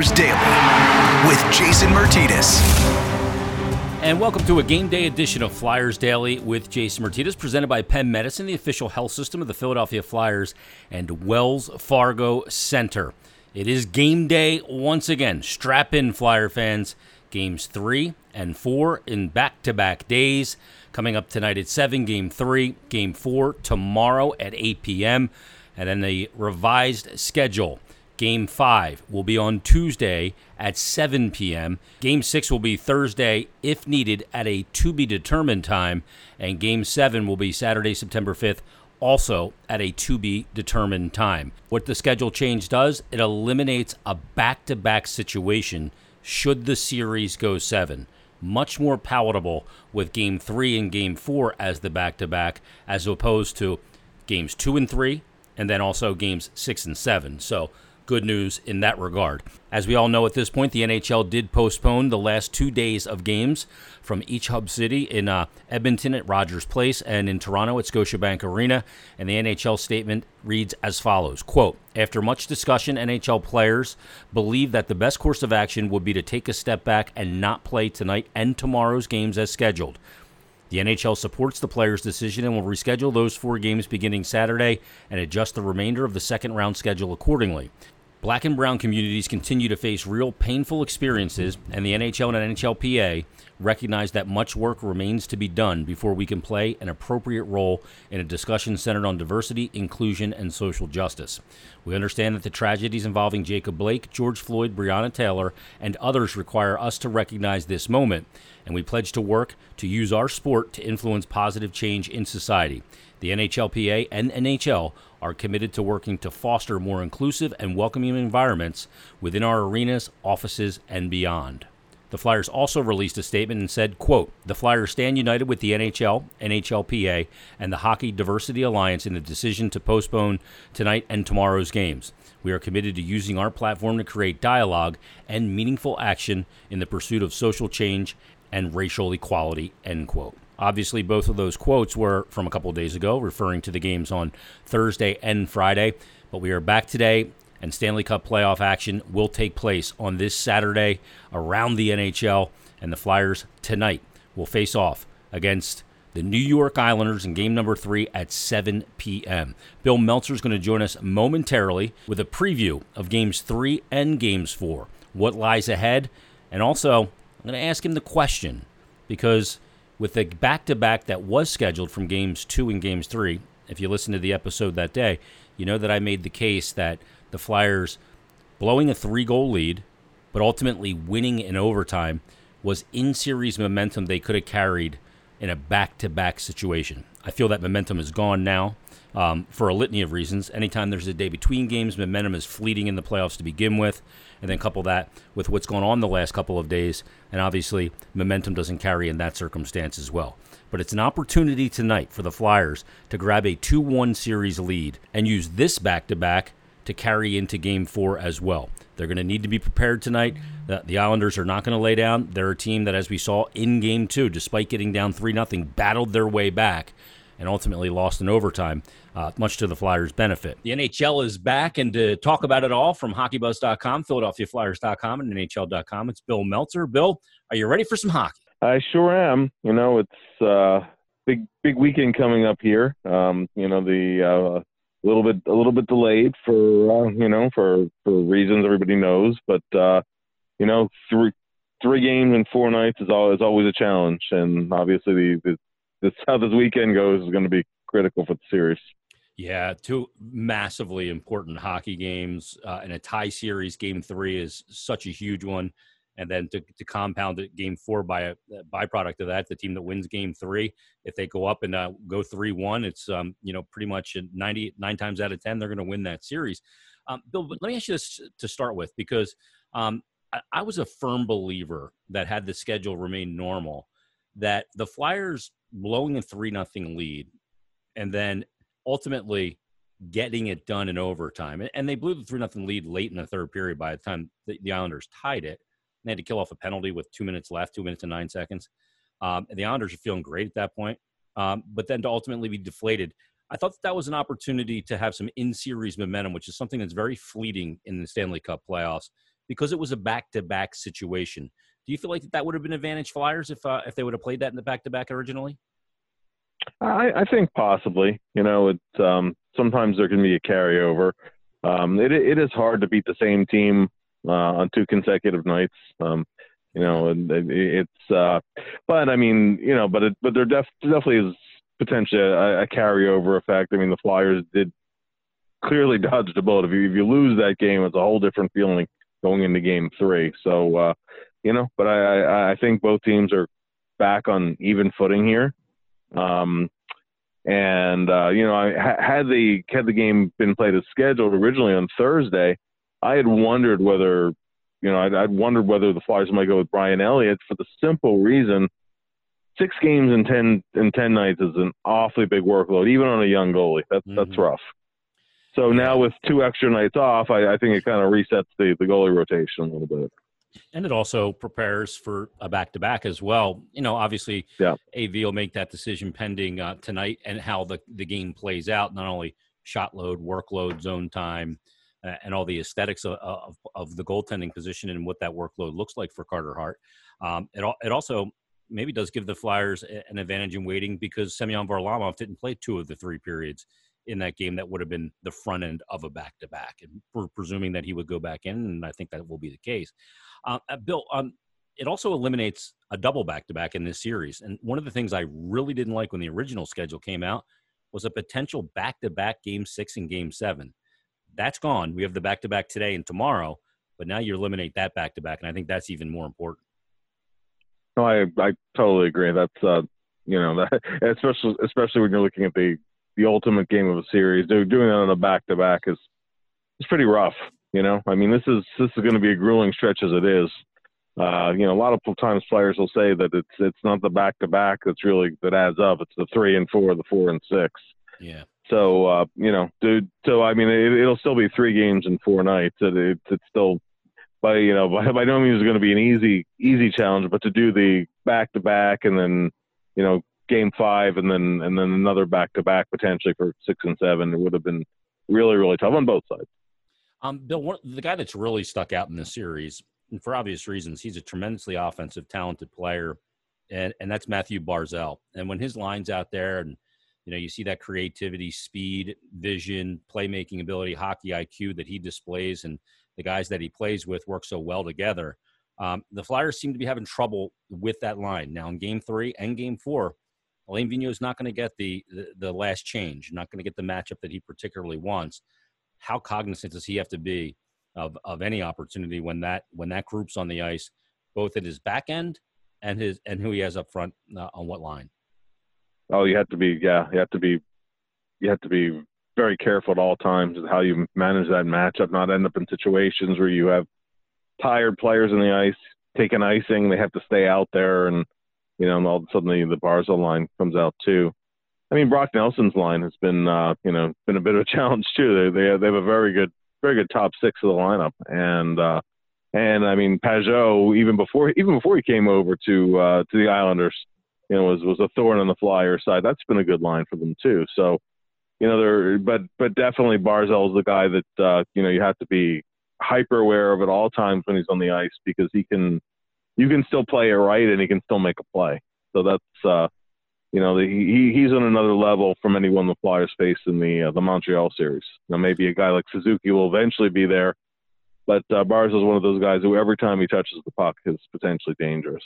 Flyers Daily with Jason Myrtetus. And welcome to a game day edition of Flyers Daily with Jason Myrtetus, presented by Penn Medicine, the official health system of the Philadelphia Flyers and Wells Fargo Center. It is game day once again. Strap in, Flyer fans. Games three and four in back to back days. Coming up tonight at 7, game three, game four tomorrow at 8 p.m. And then the revised schedule. Game 5 will be on Tuesday at 7 p.m. Game 6 will be Thursday, if needed, at a to be determined time. And Game 7 will be Saturday, September 5th, also at a to be determined time. What the schedule change does, it eliminates a back to back situation should the series go 7 much more palatable with game three and game four as the back to back, as opposed to games two and three, and then also games six and seven. So good news in that regard. As we all know at this point, the NHL did postpone the last two days of games from each hub city in uh, Edmonton at Rogers Place and in Toronto at Scotiabank Arena. And the NHL statement reads as follows quote, After much discussion, NHL players believe that the best course of action would be to take a step back and not play tonight and tomorrow's games as scheduled. The NHL supports the players' decision and will reschedule those four games beginning Saturday and adjust the remainder of the second round schedule accordingly. Black and brown communities continue to face real painful experiences, and the NHL and NHLPA recognize that much work remains to be done before we can play an appropriate role in a discussion centered on diversity, inclusion, and social justice. We understand that the tragedies involving Jacob Blake, George Floyd, Breonna Taylor, and others require us to recognize this moment, and we pledge to work to use our sport to influence positive change in society. The NHLPA and NHL are committed to working to foster more inclusive and welcoming environments within our arenas, offices, and beyond. The Flyers also released a statement and said, quote, The Flyers stand united with the NHL, NHLPA, and the Hockey Diversity Alliance in the decision to postpone tonight and tomorrow's games. We are committed to using our platform to create dialogue and meaningful action in the pursuit of social change and racial equality, end quote. Obviously, both of those quotes were from a couple days ago, referring to the games on Thursday and Friday. But we are back today, and Stanley Cup playoff action will take place on this Saturday around the NHL. And the Flyers tonight will face off against the New York Islanders in game number three at 7 p.m. Bill Meltzer is going to join us momentarily with a preview of games three and games four, what lies ahead. And also, I'm going to ask him the question because with the back to back that was scheduled from games two and games three, if you listen to the episode that day, you know that I made the case that the Flyers blowing a three goal lead, but ultimately winning in overtime was in series momentum they could have carried in a back to back situation. I feel that momentum is gone now um, for a litany of reasons. Anytime there's a day between games, momentum is fleeting in the playoffs to begin with and then couple that with what's going on the last couple of days, and obviously momentum doesn't carry in that circumstance as well. But it's an opportunity tonight for the Flyers to grab a 2 1 series lead and use this back to back to carry into game four as well. They're going to need to be prepared tonight. The Islanders are not going to lay down. They're a team that, as we saw in game two, despite getting down 3 0, battled their way back and ultimately lost in overtime, uh, much to the Flyers' benefit. The NHL is back, and to talk about it all from HockeyBuzz.com, PhiladelphiaFlyers.com, and NHL.com, it's Bill Meltzer. Bill, are you ready for some hockey? I sure am. You know, it's uh, big big weekend coming up here. Um, you know, the uh, a little bit a little bit delayed for uh, you know for for reasons everybody knows, but uh, you know three three games in four nights is always always a challenge, and obviously the, the this how this weekend goes is going to be critical for the series. Yeah, two massively important hockey games uh, and a tie series. Game three is such a huge one, and then to, to compound it, game four by a, a, byproduct of that, the team that wins game three, if they go up and uh, go three one, it's um, you know pretty much ninety nine times out of ten they're going to win that series. Um, Bill, let me ask you this to start with because um, I, I was a firm believer that had the schedule remained normal, that the Flyers blowing a three nothing lead, and then ultimately getting it done in overtime. And they blew the three nothing lead late in the third period. By the time the, Islanders tied it, they had to kill off a penalty with two minutes left, two minutes and nine seconds. Um, and the Islanders are feeling great at that point. Um, but then to ultimately be deflated, I thought that, that was an opportunity to have some in series momentum, which is something that's very fleeting in the Stanley Cup playoffs because it was a back-to-back situation. Do you feel like that would have been advantage Flyers if uh, if they would have played that in the back-to-back originally? I, I think possibly. You know, it's um, sometimes there can be a carryover. Um, it it is hard to beat the same team uh, on two consecutive nights. Um, you know, and it's uh, but I mean, you know, but it, but there def- definitely is potentially a, a carryover effect. I mean, the Flyers did clearly dodge the bullet. If you if you lose that game, it's a whole different feeling going into Game Three. So, uh, you know, but I, I I think both teams are back on even footing here. Um, and uh, you know, I, had the had the game been played as scheduled originally on Thursday, I had wondered whether, you know, I'd, I'd wondered whether the Flyers might go with Brian Elliott for the simple reason, six games in ten in ten nights is an awfully big workload, even on a young goalie. That's mm-hmm. that's rough. So now with two extra nights off, I, I think it kind of resets the the goalie rotation a little bit and it also prepares for a back to back as well. You know, obviously, yeah. AV will make that decision pending uh, tonight and how the, the game plays out, not only shot load, workload, zone time, and all the aesthetics of, of, of, the goaltending position and what that workload looks like for Carter Hart. Um, it, it also maybe does give the Flyers an advantage in waiting because Semyon Varlamov didn't play two of the three periods in that game that would have been the front end of a back to back. And we're presuming that he would go back in, and I think that will be the case. Uh, uh, Bill, um, it also eliminates a double back to back in this series. And one of the things I really didn't like when the original schedule came out was a potential back to back game six and game seven. That's gone. We have the back to back today and tomorrow, but now you eliminate that back to back. And I think that's even more important. No, I, I totally agree. That's, uh, you know, that, especially, especially when you're looking at the, the ultimate game of a series, doing that on a back to back is, is pretty rough. You know, I mean, this is this is going to be a grueling stretch as it is. Uh, you know, a lot of times players will say that it's it's not the back to back that's really that adds up. It's the three and four, the four and six. Yeah. So uh, you know, dude. So I mean, it, will still be three games in four nights. It, it, it's still, by you know, by, by no means going to be an easy easy challenge. But to do the back to back and then, you know, game five and then and then another back to back potentially for six and seven, would have been really really tough on both sides. Um, Bill, the guy that's really stuck out in this series, and for obvious reasons, he's a tremendously offensive, talented player, and and that's Mathew Barzal. And when his line's out there, and you know, you see that creativity, speed, vision, playmaking ability, hockey IQ that he displays, and the guys that he plays with work so well together. Um, the Flyers seem to be having trouble with that line now in Game Three and Game Four. Alain Vigneault is not going to get the, the, the last change, not going to get the matchup that he particularly wants how cognizant does he have to be of of any opportunity when that when that group's on the ice, both at his back end and his and who he has up front uh, on what line? Oh, you have to be yeah, you have to be you have to be very careful at all times with how you manage that matchup, not end up in situations where you have tired players in the ice taking icing, they have to stay out there, and you know, and all of a sudden the, Barzal line comes out too. I mean, Brock Nelson's line has been, uh, you know, been a bit of a challenge too. They they they have a very good, very good top six of the lineup, and uh, and I mean, Pageau even before even before he came over to uh, to the Islanders, you know, was was a thorn on the Flyers side. That's been a good line for them too. So, you know, they're but but definitely Barzal is the guy that uh, you know you have to be hyper aware of at all times when he's on the ice because he can you can still play it right and he can still make a play. So that's uh, you know, the, he he's on another level from anyone the Flyers face in the uh, the Montreal series. Know, maybe a guy like Suzuki will eventually be there, but uh, Bars is one of those guys who every time he touches the puck is potentially dangerous.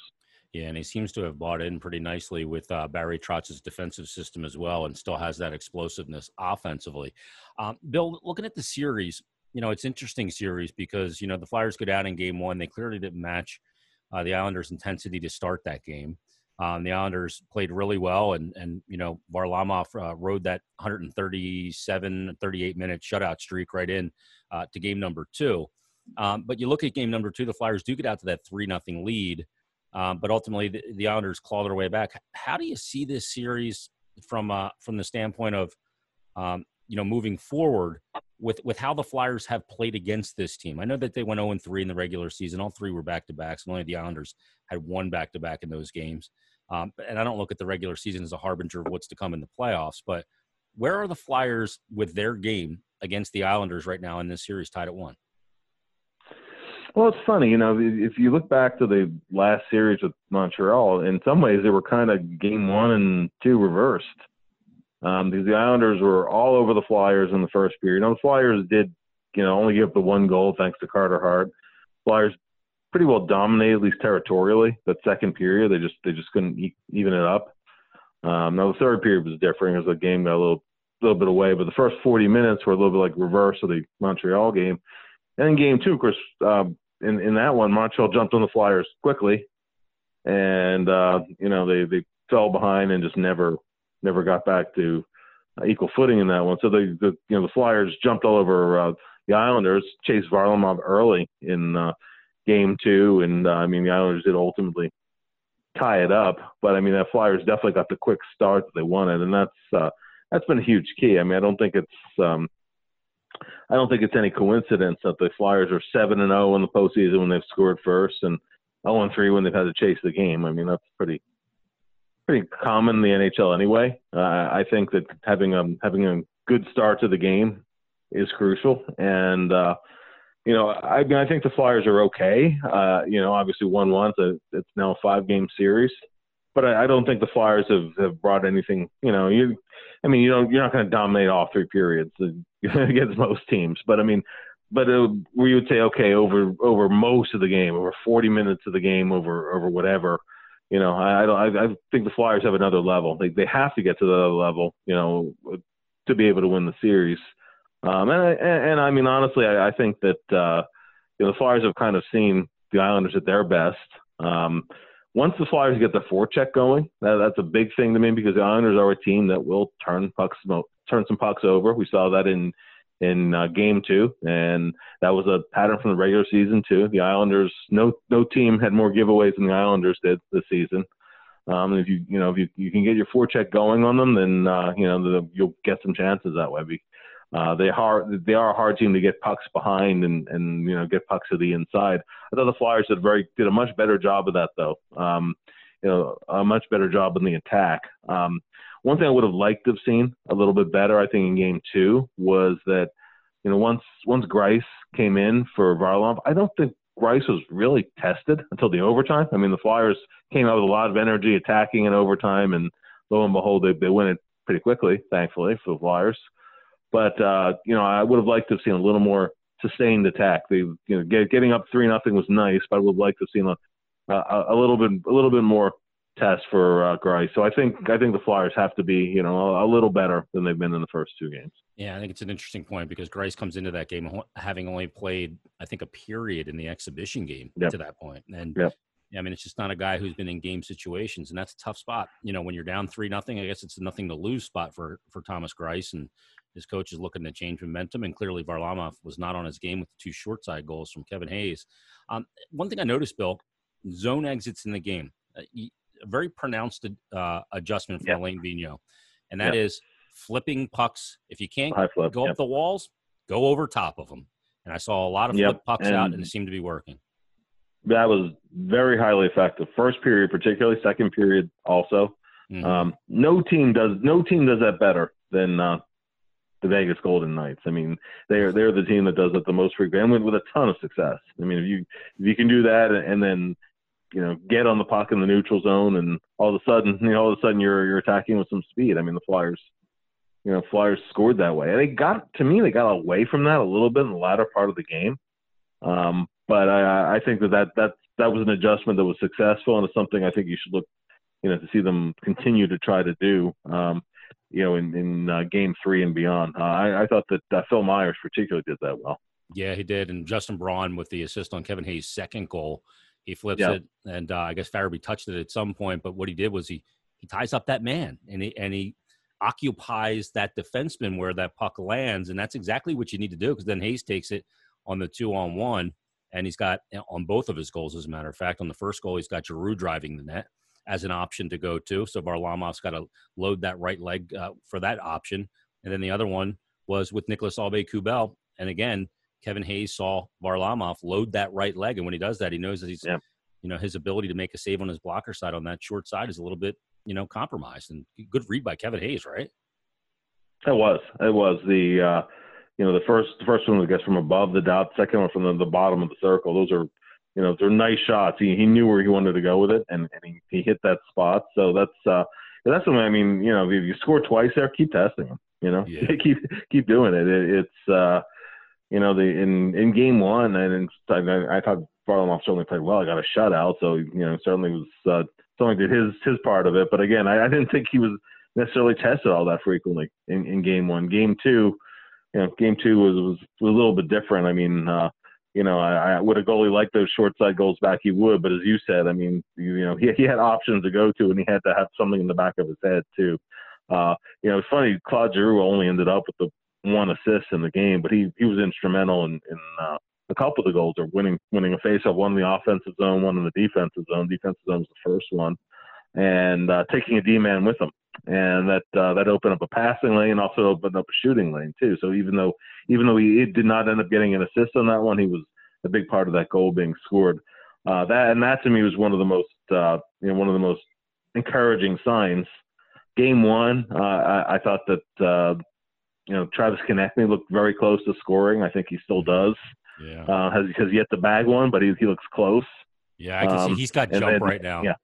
Yeah, and he seems to have bought in pretty nicely with uh, Barry Trotz's defensive system as well, and still has that explosiveness offensively. Um, Bill, looking at the series, you know, it's interesting series because you know the Flyers go down in Game One. They clearly didn't match uh, the Islanders' intensity to start that game. Um, the Islanders played really well, and and you know Varlamov uh, rode that 137, 38 minute shutout streak right in uh, to game number two. Um, but you look at game number two, the Flyers do get out to that three nothing lead, um, but ultimately the, the, Islanders claw their way back. How do you see this series from uh, from the standpoint of um, you know moving forward with with how the Flyers have played against this team? I know that they went 0 3 in the regular season. All three were back to backs, and only the Islanders had one back to back in those games. Um, and I don't look at the regular season as a harbinger of what's to come in the playoffs. But where are the Flyers with their game against the Islanders right now in this series, tied at one? Well, it's funny, you know, if you look back to the last series with Montreal, in some ways they were kind of game one and two reversed. Um, because the Islanders were all over the Flyers in the first period. Know, the Flyers did, you know, only give up the one goal thanks to Carter Hart. Flyers pretty well dominated, at least territorially. That second period, they just they just couldn't even it up. Um, now the third period was different as the game got a little little bit away, but the first 40 minutes were a little bit like reverse of the Montreal game. And in game two, of course, um, in in that one, Montreal jumped on the Flyers quickly, and uh, you know they they fell behind and just never never got back to uh, equal footing in that one. So the, the you know the Flyers jumped all over uh, the Islanders, chased Varlamov early in uh, game two, and uh, I mean the Islanders did ultimately tie it up. But I mean that Flyers definitely got the quick start that they wanted, and that's uh, that's been a huge key. I mean I don't think it's um, I don't think it's any coincidence that the Flyers are seven and zero oh in the postseason when they've scored first, and zero and three when they've had to chase the game. I mean that's pretty pretty common in the NHL anyway. Uh, I think that having a having a good start to the game is crucial, and uh, you know, I mean, I think the Flyers are okay. Uh, you know, obviously one one, it's now a five game series, but I, I don't think the Flyers have, have brought anything. You know, you, I mean, you don't, you're not going to dominate all three periods against most teams, but I mean, but it, we would say okay over over most of the game, over 40 minutes of the game, over over whatever. You know, I I, I think the Flyers have another level. They they have to get to the other level. You know, to be able to win the series. Um, and, I, and, and I mean, honestly, I, I think that uh, you know the Flyers have kind of seen the Islanders at their best. Um, once the Flyers get the forecheck going, that, that's a big thing to me because the Islanders are a team that will turn pucks, turn some pucks over. We saw that in in uh, game two, and that was a pattern from the regular season too. The Islanders, no no team had more giveaways than the Islanders did this season. Um, if you you know if you, you can get your forecheck going on them, then uh, you know the, you'll get some chances that way. Uh, they are they are a hard team to get pucks behind and and you know get pucks to the inside. I thought the Flyers did very did a much better job of that though. Um, you know, a much better job in the attack. Um, one thing I would have liked to have seen a little bit better, I think, in game two was that you know once once Greiss came in for Varlamov, I don't think Greiss was really tested until the overtime. I mean, the Flyers came out with a lot of energy attacking in overtime, and lo and behold, they they win it pretty quickly, thankfully for the Flyers. But uh, you know, I would have liked to have seen a little more sustained attack. They, you know, get, getting up three nothing was nice, but I would have liked to have seen a, a, a little bit, a little bit more test for uh, Greiss. So I think I think the Flyers have to be, you know, a, a, little better than they've been in the first two games. Yeah, I think it's an interesting point because Greiss comes into that game having only played, I think, a period in the exhibition game yep. to that point. and. Yep. I mean, it's just not a guy who's been in game situations, and that's a tough spot. You know, when you're down three nothing, I guess it's a nothing to lose spot for for Thomas Greiss, and his coach is looking to change momentum, and clearly Varlamov was not on his game with the two short side goals from Kevin Hayes. Um, one thing I noticed, Bill, zone exits in the game, uh, a very pronounced uh, adjustment from yep. Alain Vigneault, and that yep. is flipping pucks. If you can't flip, go yep. up the walls, go over top of them. And I saw a lot of flip pucks and out, and it seemed to be working. That was very highly effective. First period, particularly. Second period, also. Mm-hmm. Um, no team does no team does that better than uh, the Vegas Golden Knights. I mean, they're they're the team that does it the most frequently with a ton of success. I mean, if you if you can do that and then you know get on the puck in the neutral zone and all of a sudden you know all of a sudden you're you're attacking with some speed. I mean, the Flyers you know Flyers scored that way. And they got to me they got away from that a little bit in the latter part of the game. Um, but I, I think that, that that that was an adjustment that was successful and it's something I think you should look you know to see them continue to try to do. Um, you know, in, in uh, game three and beyond. Uh, I, I, thought that uh, Phil Myers particularly did that well. Yeah, he did. And Justin Braun with the assist on Kevin Hayes' second goal, he flips yeah. it, and uh, I guess Farabee touched it at some point. But what he did was he he ties up that man, and he and he occupies that defenseman where that puck lands, and that's exactly what you need to do because then Hayes takes it on the two on one, and he's got on both of his goals. As a matter of fact, on the first goal, he's got Giroux driving the net as an option to go to. So Varlamov's got to load that right leg uh, for that option. And then the other one was with Nicholas Aube-Kubel. And again, Kevin Hayes saw Varlamov load that right leg. And when he does that, he knows that he's, yeah. you know, his ability to make a save on his blocker side on that short side is a little bit, you know, compromised. And good read by Kevin Hayes, right? It was. It was the, uh, you know, the first the first one I guess from above the dot, second one from the, the bottom of the circle. Those are you know they're nice shots. He he knew where he wanted to go with it, and, and he, he hit that spot. So that's uh that's something. I mean, you know, if you score twice there, keep testing them. You know, yeah. keep keep doing it. it it's uh you know the in in game one, and in, I, I thought Varlamov certainly played well. I got a shutout, so you know certainly was uh, something did his his part of it. But again, I, I didn't think he was necessarily tested all that frequently in, in game one. Game two, you know, game two was, was, was a little bit different. I mean, uh, you know, I, I would a goalie like those short side goals back, he would. But as you said, I mean, you, you know, he, he had options to go to, and he had to have something in the back of his head too. Uh, you know, it's funny. Claude Giroux only ended up with the one assist in the game, but he he was instrumental in, in uh, a couple of the goals, or winning winning a faceoff, one in the offensive zone, one in the defensive zone. Defensive zone was the first one, and uh, taking a D man with him and that uh, that opened up a passing lane, and also opened up a shooting lane too. So even though even though he did not end up getting an assist on that one, he was a big part of that goal being scored. Uh, that and that to me was one of the most uh, you know one of the most encouraging signs. Game one, uh, I, I, thought that uh, you know Travis Konecny looked very close to scoring. I think he still does. Yeah, uh, has has yet to bag one, but he he looks close. Yeah, I can um, see he's got jump then, right now. Yeah,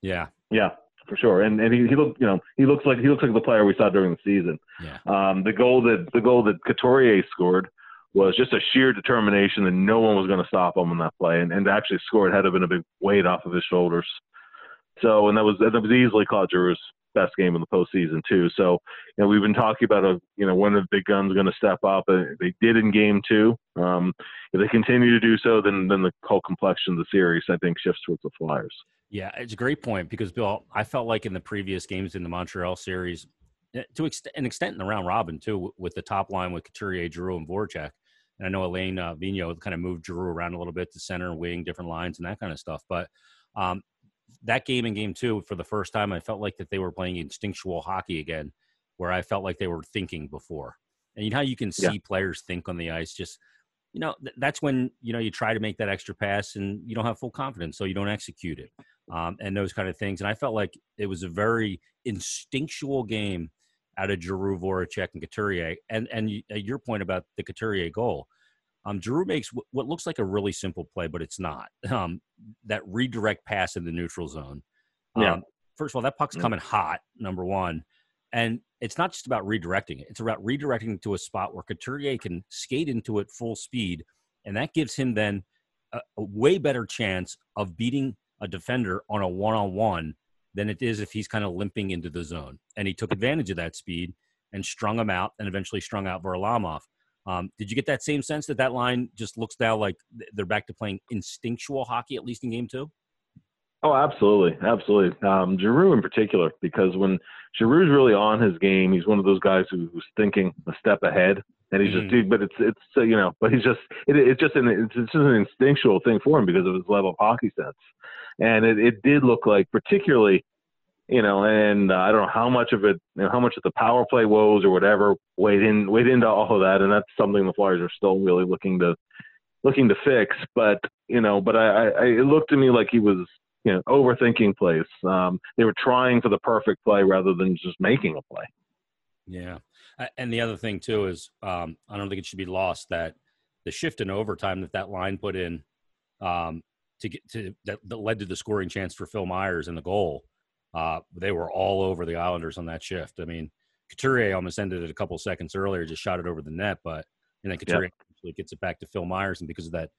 yeah, yeah for sure. And and he, he looked, you know, he looks like he looks like the player we saw during the season. Yeah. Um, the goal that the goal that Couturier scored was just a sheer determination that no one was going to stop him on that play, and and to actually score it had to have been a big weight off of his shoulders. So, and that was that was easily Claude Giroux's best game in the postseason too. So, you know, we've been talking about a, you know, when are the big guns going to step up? And they did in game two. Um, if they continue to do so, then then the whole complexion of the series, I think, shifts towards the Flyers. Yeah, it's a great point because Bill, I felt like in the previous games in the Montreal series, eh, to an extent in the round robin too, with the top line with Couturier, Giroux, and Voracek. And I know Alain uh, Vigneault kind of moved Giroux around a little bit to center, and wing, different lines, and that kind of stuff. But um, that game in game two, for the first time, I felt like that they were playing instinctual hockey again, where I felt like they were thinking before. And you know how you can see yeah. players think on the ice, just you know th- that's when you know you try to make that extra pass and you don't have full confidence, so you don't execute it um, and those kind of things. And I felt like it was a very instinctual game out of Giroux, Voracek, and Couturier. And and your point about the Couturier goal, um, Giroux makes w- what looks like a really simple play, but it's not. Um, that redirect pass in the neutral zone. Um, yeah. First of all, that puck's coming hot. Number one. And it's not just about redirecting it. It's about redirecting to a spot where Couturier can skate into it full speed, and that gives him then a, a way better chance of beating a defender on a one on one than it is if he's kind of limping into the zone. And he took advantage of that speed and strung him out and eventually strung out Varlamov. Um, did you get that same sense that that line just looks now like they're back to playing instinctual hockey, at least in game two? Oh, absolutely, absolutely. Um, Giroux in particular, because when Giroux's really on his game, he's one of those guys who, who's thinking a step ahead, and he's mm-hmm. just. But it's it's uh, you know, but he's just it, it's just an it's just an instinctual thing for him because of his level of hockey sense and it, it did look like particularly you know, and uh, I don't know how much of it, you know, how much of the power play woes or whatever weighed in weighed into all of that, and that's something the Flyers are still really looking to looking to fix. But you know, but I, I it looked to me like he was you know overthinking plays. Um, they were trying for the perfect play rather than just making a play. Yeah, and the other thing too is um, I don't think it should be lost that the shift in overtime that that line put in um, to get to that, that led to the scoring chance for Phil Myers and the goal. Uh, they were all over the Islanders on that shift. I mean, Couturier almost ended it a couple seconds earlier, just shot it over the net, but and then Couturier yep. gets it back to Phil Myers, and because of that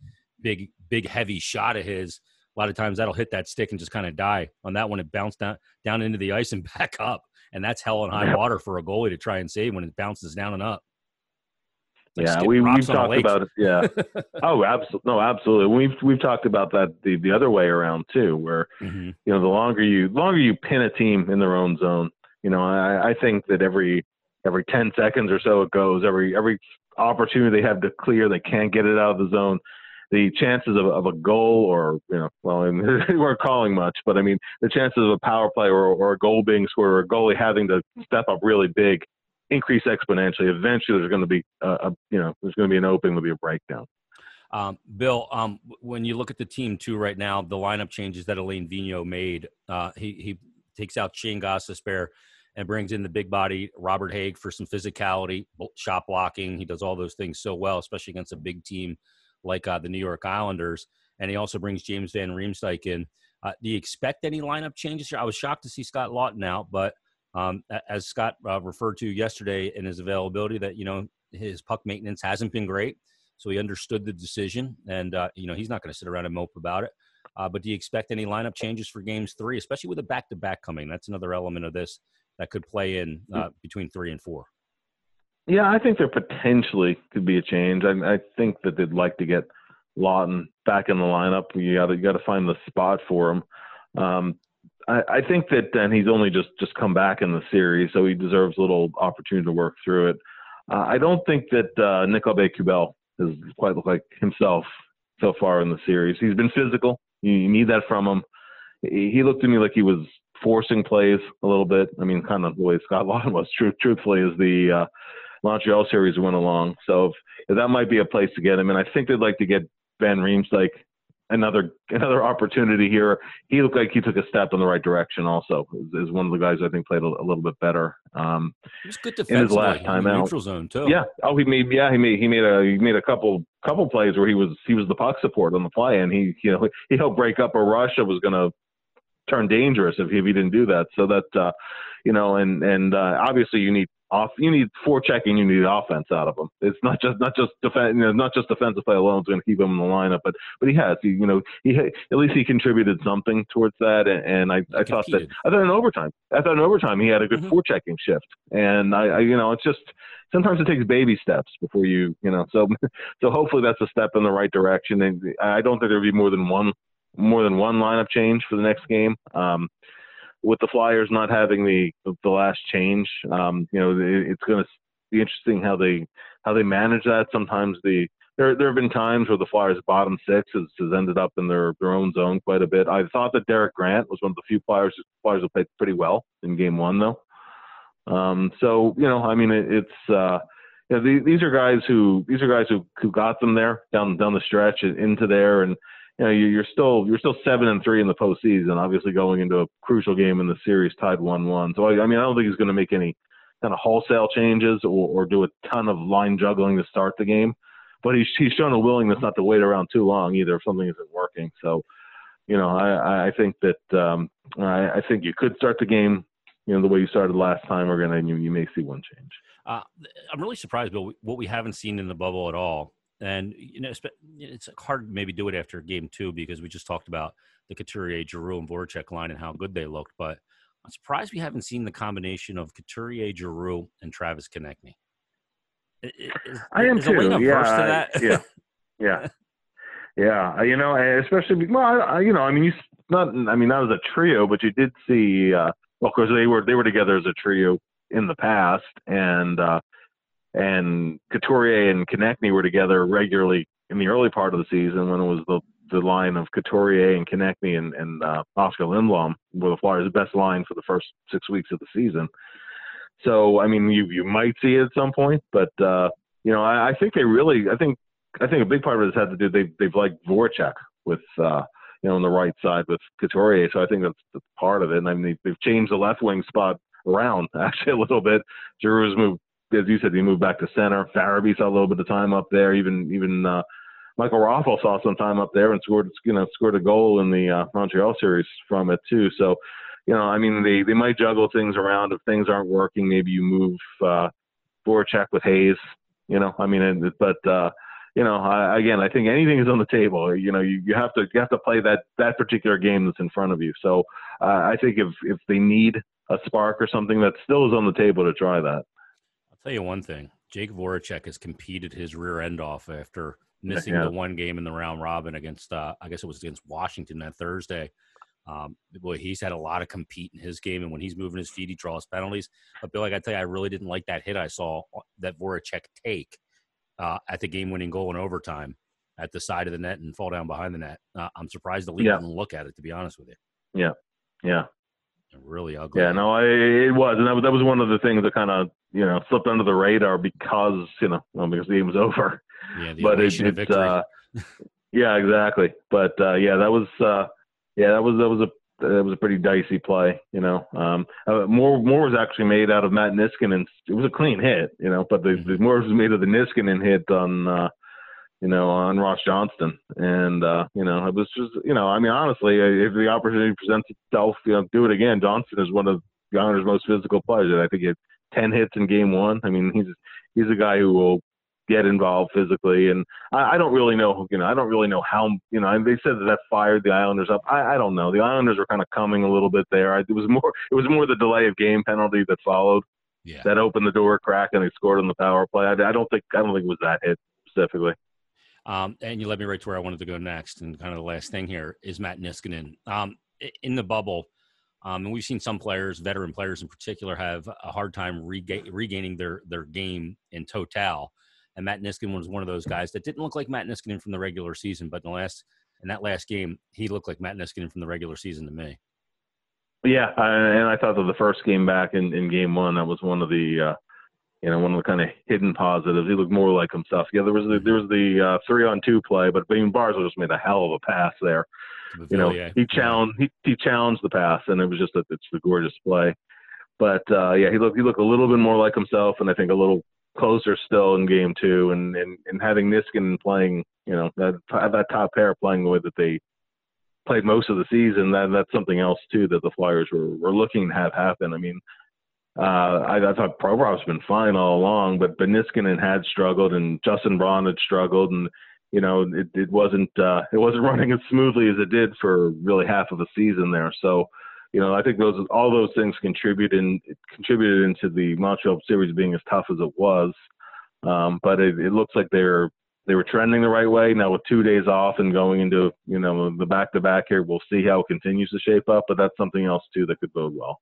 big, big, heavy shot of his, a lot of times that'll hit that stick and just kind of die. On that one, it bounced down down into the ice and back up, and that's hell and high water for a goalie to try and save when it bounces down and up. Like yeah, we, we've talked about it. Yeah. oh, absolutely. No, absolutely. We've we've talked about that the, the other way around too, where mm-hmm. you know the longer you longer you pin a team in their own zone, you know, I, I think that every every ten seconds or so it goes, every every opportunity they have to clear, they can't get it out of the zone. The chances of, of a goal, or you know, well, I we weren't calling much, but I mean, the chances of a power play or, or a goal being scored, or a goalie having to step up really big increase exponentially. Eventually, there's going to be a, a you know there's going to be an opening, there'll be a breakdown. Um, Bill, um, when you look at the team too right now, the lineup changes that Alain Vigneault made, uh, he he takes out Shayne Gostisbehere and brings in the big body Robert Hagg for some physicality, shot blocking. He does all those things so well, especially against a big team like uh, the New York Islanders. And he also brings James Van Riemsdyk in. Uh, do you expect any lineup changes here? I was shocked to see Scott Laughton out, but um, as Scott uh, referred to yesterday in his availability, that you know his puck maintenance hasn't been great, so he understood the decision, and uh, you know he's not going to sit around and mope about it. Uh, but do you expect any lineup changes for games three, especially with a back-to-back coming? That's another element of this that could play in uh, mm. between three and four. Yeah, I think there potentially could be a change. I, I think that they'd like to get Laughton back in the lineup. You got to got to find the spot for him. Um, I, I, think that and he's only just just come back in the series, so he deserves a little opportunity to work through it. Uh, I don't think that uh, Nick Aube-Kubel has quite looked like himself so far in the series. He's been physical. You, you need that from him. He, he looked to me like he was forcing plays a little bit. I mean, kind of the way Scott Laughton was, truth, truthfully, is the uh, Montreal series went along. So if, that might be a place to get him. And I think they'd like to get Van Riemsdyk another another opportunity here. He looked like he took a step in the right direction. Also, is, one of the guys I think played a, a little bit better. Um, he was good defensively in his last time out. Neutral zone too. Yeah. Oh, he made yeah he made he made a he made a couple couple plays where he was he was the puck support on the play, and he you know he helped break up a rush that was going to turn dangerous if he, if he didn't do that. So that uh, you know, and and uh, obviously you need off. You need forechecking. You need offense out of him. It's not just not just defense. You know, not just defensive play alone is going to keep him in the lineup. But but he has. He, you know, he at least he contributed something towards that. And, and I, I thought that I thought in overtime. I thought in overtime he had a good mm-hmm. forechecking shift. And I, I you know it's just sometimes it takes baby steps before you you know. So so hopefully that's a step in the right direction. And I don't think there'll be more than one more than one lineup change for the next game. Um, with the Flyers not having the the last change, um, you know, it's going to be interesting how they how they manage that. Sometimes the there there have been times where the Flyers' bottom six has, has ended up in their their own zone quite a bit. I thought that Derek Grant was one of the few Flyers Flyers who played pretty well in Game One, though. Um, so you know, I mean, it, it's. Uh, you know, these are guys who these are guys who, who got them there down down the stretch and into there, and you know, you're still you're still seven and three in the postseason. Obviously, going into a crucial game in the series tied one-one. So I, I mean, I don't think he's going to make any kind of wholesale changes or, or do a ton of line juggling to start the game. But he's he's shown a willingness not to wait around too long either if something isn't working. So, you know, I I think that um, I, I think you could start the game, you know, the way you started last time, or gonna you you may see one change. Uh, I'm really surprised, Bill, what we haven't seen in the bubble at all and you know, it's hard maybe do it after game two because we just talked about the Couturier, Giroux, and Voracek line and how good they looked. But I'm surprised we haven't seen the combination of Couturier, Giroux, and Travis Konecny. Is, I am too. Yeah, yeah, yeah, yeah. Uh, you know, especially well, I, you know, I mean, you not. I mean, that was a trio, but you did see. Uh, well, of course, they were they were together as a trio in the past, and uh, and Couturier and Konecny were together regularly in the early part of the season when it was the the line of Couturier and Konecny and, and uh, Oskar Lindblom were the Flyers' best line for the first six weeks of the season. So I mean, you you might see it at some point, but uh, you know, I, I think they really, I think, I think a big part of it has had to do they they've liked Voracek with. Uh, you know, on the right side with Couturier, so I think that's, that's part of it. And I mean, they've changed the left wing spot around actually a little bit. Giroux's moved as you said, he moved back to center. Farabee saw a little bit of time up there. Even even uh, Michael Raffl saw some time up there and scored you know scored a goal in the uh, Montreal series from it too. So, you know, I mean, they they might juggle things around if things aren't working. Maybe you move uh, Voracek with Hayes. You know, I mean, but uh, you know, I, again, I think anything is on the table. You know, you, you have to you have to play that that particular game that's in front of you. So, uh, I think if if they need a spark or something, that still is on the table to try that tell you one thing: Jake Voracek has competed his rear end off after missing yeah. the one game in the round robin against, uh, I guess it was against Washington that Thursday. Um, boy, he's had a lot of compete in his game, and when he's moving his feet, he draws penalties. But Bill, I got to tell you, I really didn't like that hit I saw that Voracek take uh, at the game-winning goal in overtime at the side of the net and fall down behind the net. Uh, I'm surprised the league yeah. didn't look at it, to be honest with you. Yeah, yeah, really ugly. Yeah, no, I, it was, and that was that was one of the things that kind of you know slipped under the radar because you know well, because the game was over. Yeah, the but it, it uh, yeah, exactly. But uh, yeah, that was uh, yeah that was that was a it was a pretty dicey play. You know, um, uh, more more was actually made out of Matt Niskanen. It was a clean hit, you know, but the, the more was made of the Niskanen hit on. Uh, you know, on Ross Johnston. And, uh, you know, it was just, you know, I mean, honestly, if the opportunity presents itself, you know, do it again. Johnston is one of the Islanders' most physical players. I think he had 10 hits in game one. I mean, he's, he's a guy who will get involved physically. And I, I don't really know, you know, I don't really know how, you know, they said that that fired the Islanders up. I, I don't know. The Islanders were kind of coming a little bit there. I, it was more, it was more the delay of game penalty that followed. Yeah. That opened the door crack and they scored on the power play. I, I don't think I don't think it was that hit specifically. Um, and you led me right to where I wanted to go next. And kind of the last thing here is Matt Niskanen. Um, in the bubble, um, and we've seen some players, veteran players in particular, have a hard time rega- regaining their their game in total. And Matt Niskanen was one of those guys that didn't look like Matt Niskanen from the regular season, but in the last in that last game, he looked like Matt Niskanen from the regular season to me. Yeah, and I thought that the first game back in, in game one, that was one of the uh, you know one of the kind of hidden positives. He looked more like himself. Yeah, there was the, there was the uh, three on two play, but I mean Barzal just made a hell of a pass there. You know, he challenged he, he challenged the pass, and it was just a it's a gorgeous play. But uh, yeah, he looked he looked a little bit more like himself, and I think a little closer still in game two, and and, and having Niskanen playing, you know, that that top pair playing the way that they played most of the season, that that's something else too that the Flyers were were looking to have happen. I mean, uh, I, I thought Provorov's been fine all along, but Niskanen had struggled, and Justin Braun had struggled, and you know it, it wasn't uh, it wasn't running as smoothly as it did for really half of the season there. So you know, I think those all those things contributed in, contributed into the Montreal series being as tough as it was. Um, but it, it looks like they're they were trending the right way. Now with two days off and going into you know the back to back here, we'll see how it continues to shape up. But that's something else too that could bode well.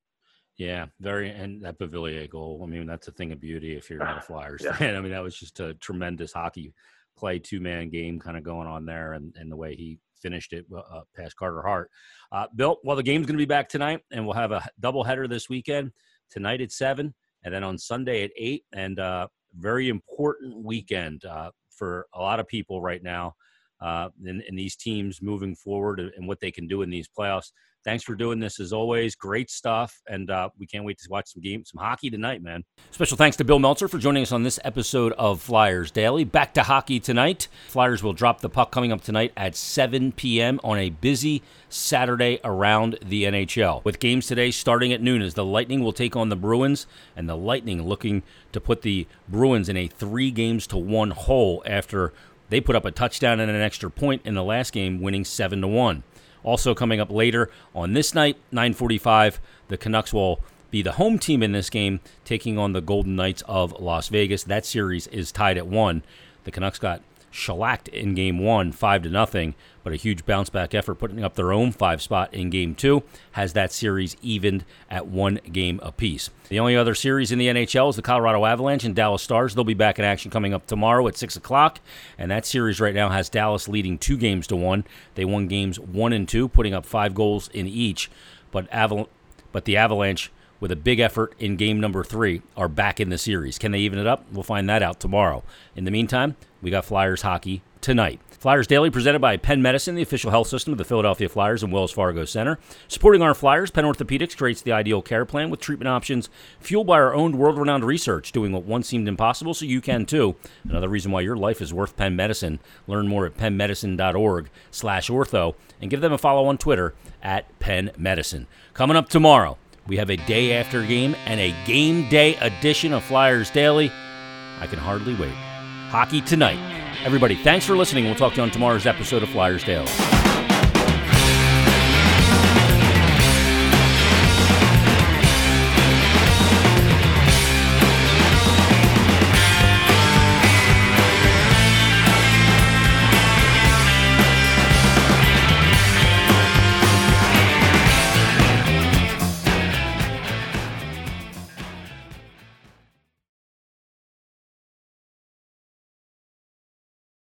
Yeah, very, and that Beauvillier goal. I mean, that's a thing of beauty if you're not a Flyers yeah. fan. I mean, that was just a tremendous hockey play, two man game kind of going on there, and, and the way he finished it uh, past Carter Hart. Uh, Bill, well, the game's going to be back tonight, and we'll have a double header this weekend. Tonight at seven, and then on Sunday at eight. And uh, very important weekend uh, for a lot of people right now uh, in, in these teams moving forward and what they can do in these playoffs. Thanks for doing this as always. Great stuff, and uh, we can't wait to watch some game, some hockey tonight, man. Special thanks to Bill Meltzer for joining us on this episode of Flyers Daily. Back to hockey tonight. Flyers will drop the puck coming up tonight at 7 p.m. on a busy Saturday around the NHL. With games today starting at noon, as the Lightning will take on the Bruins, and the Lightning looking to put the Bruins in a three games to one hole after they put up a touchdown and an extra point in the last game, winning seven to one. Also coming up later on this night, 9:45, the Canucks will be the home team in this game, taking on the Golden Knights of Las Vegas. That series is tied at one. The Canucks got shellacked in game one, five to nothing, but a huge bounce back effort, putting up their own five spot in game two, has that series evened at one game apiece. The only other series in the NHL is the Colorado Avalanche and Dallas Stars. They'll be back in action coming up tomorrow at six o'clock, and that series right now has Dallas leading two games to one. They won games one and two, putting up five goals in each, but Aval- but the Avalanche with a big effort in game number three are back in the series. Can they even it up? We'll find that out tomorrow. In the meantime, we got Flyers hockey tonight. Flyers Daily presented by Penn Medicine, the official health system of the Philadelphia Flyers and Wells Fargo Center. Supporting our Flyers, Penn Orthopedics creates the ideal care plan with treatment options fueled by our own world renowned research, doing what once seemed impossible so you can too. Another reason why your life is worth Penn Medicine. Learn more at pennmedicine.org slash ortho and give them a follow on Twitter at Penn Medicine. Coming up tomorrow, we have a day after game and a game day edition of Flyers Daily. I can hardly wait. Hockey tonight. Everybody, thanks for listening. We'll talk to you on tomorrow's episode of Flyers Daily.